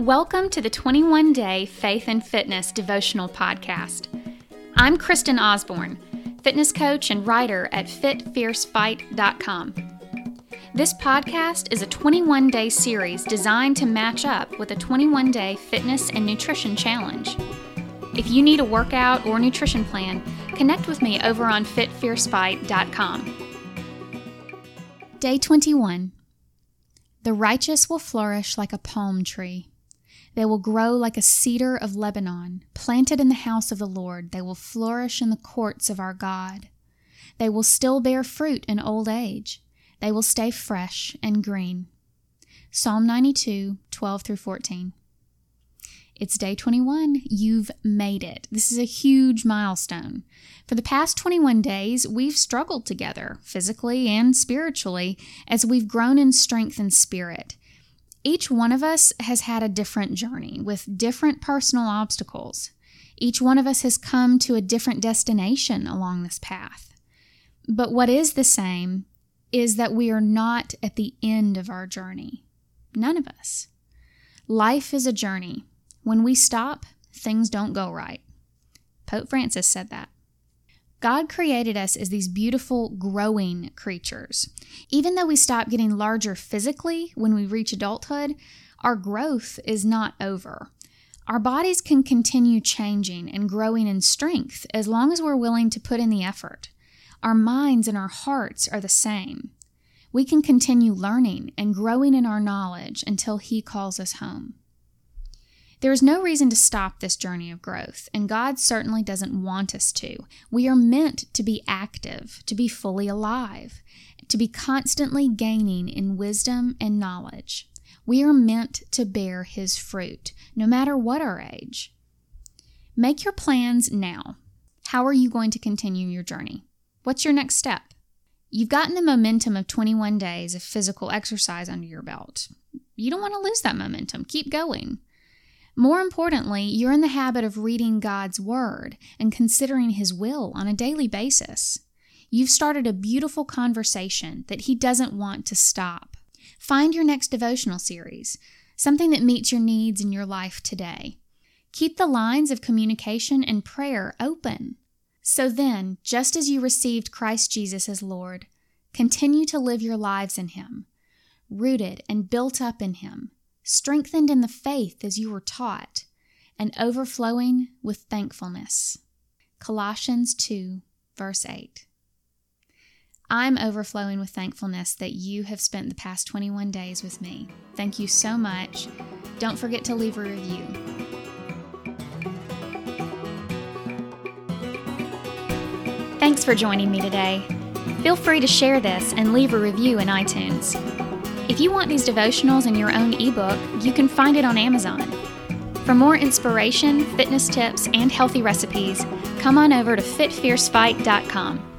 Welcome to the 21 Day Faith and Fitness Devotional Podcast. I'm Kristen Osborne, fitness coach and writer at FitFierceFight.com. This podcast is a 21 day series designed to match up with a 21 day fitness and nutrition challenge. If you need a workout or nutrition plan, connect with me over on FitFierceFight.com. Day 21 The righteous will flourish like a palm tree. They will grow like a cedar of Lebanon, planted in the house of the Lord. They will flourish in the courts of our God. They will still bear fruit in old age. They will stay fresh and green. Psalm 92, 12 through 14. It's day 21. You've made it. This is a huge milestone. For the past 21 days, we've struggled together, physically and spiritually, as we've grown in strength and spirit. Each one of us has had a different journey with different personal obstacles. Each one of us has come to a different destination along this path. But what is the same is that we are not at the end of our journey. None of us. Life is a journey. When we stop, things don't go right. Pope Francis said that. God created us as these beautiful, growing creatures. Even though we stop getting larger physically when we reach adulthood, our growth is not over. Our bodies can continue changing and growing in strength as long as we're willing to put in the effort. Our minds and our hearts are the same. We can continue learning and growing in our knowledge until He calls us home. There is no reason to stop this journey of growth, and God certainly doesn't want us to. We are meant to be active, to be fully alive, to be constantly gaining in wisdom and knowledge. We are meant to bear His fruit, no matter what our age. Make your plans now. How are you going to continue your journey? What's your next step? You've gotten the momentum of 21 days of physical exercise under your belt. You don't want to lose that momentum. Keep going. More importantly, you're in the habit of reading God's Word and considering His will on a daily basis. You've started a beautiful conversation that He doesn't want to stop. Find your next devotional series, something that meets your needs in your life today. Keep the lines of communication and prayer open. So then, just as you received Christ Jesus as Lord, continue to live your lives in Him, rooted and built up in Him strengthened in the faith as you were taught, and overflowing with thankfulness. Colossians 2, verse 8. I'm overflowing with thankfulness that you have spent the past 21 days with me. Thank you so much. Don't forget to leave a review. Thanks for joining me today. Feel free to share this and leave a review in iTunes. If you want these devotionals in your own ebook, you can find it on Amazon. For more inspiration, fitness tips, and healthy recipes, come on over to fitfiercefight.com.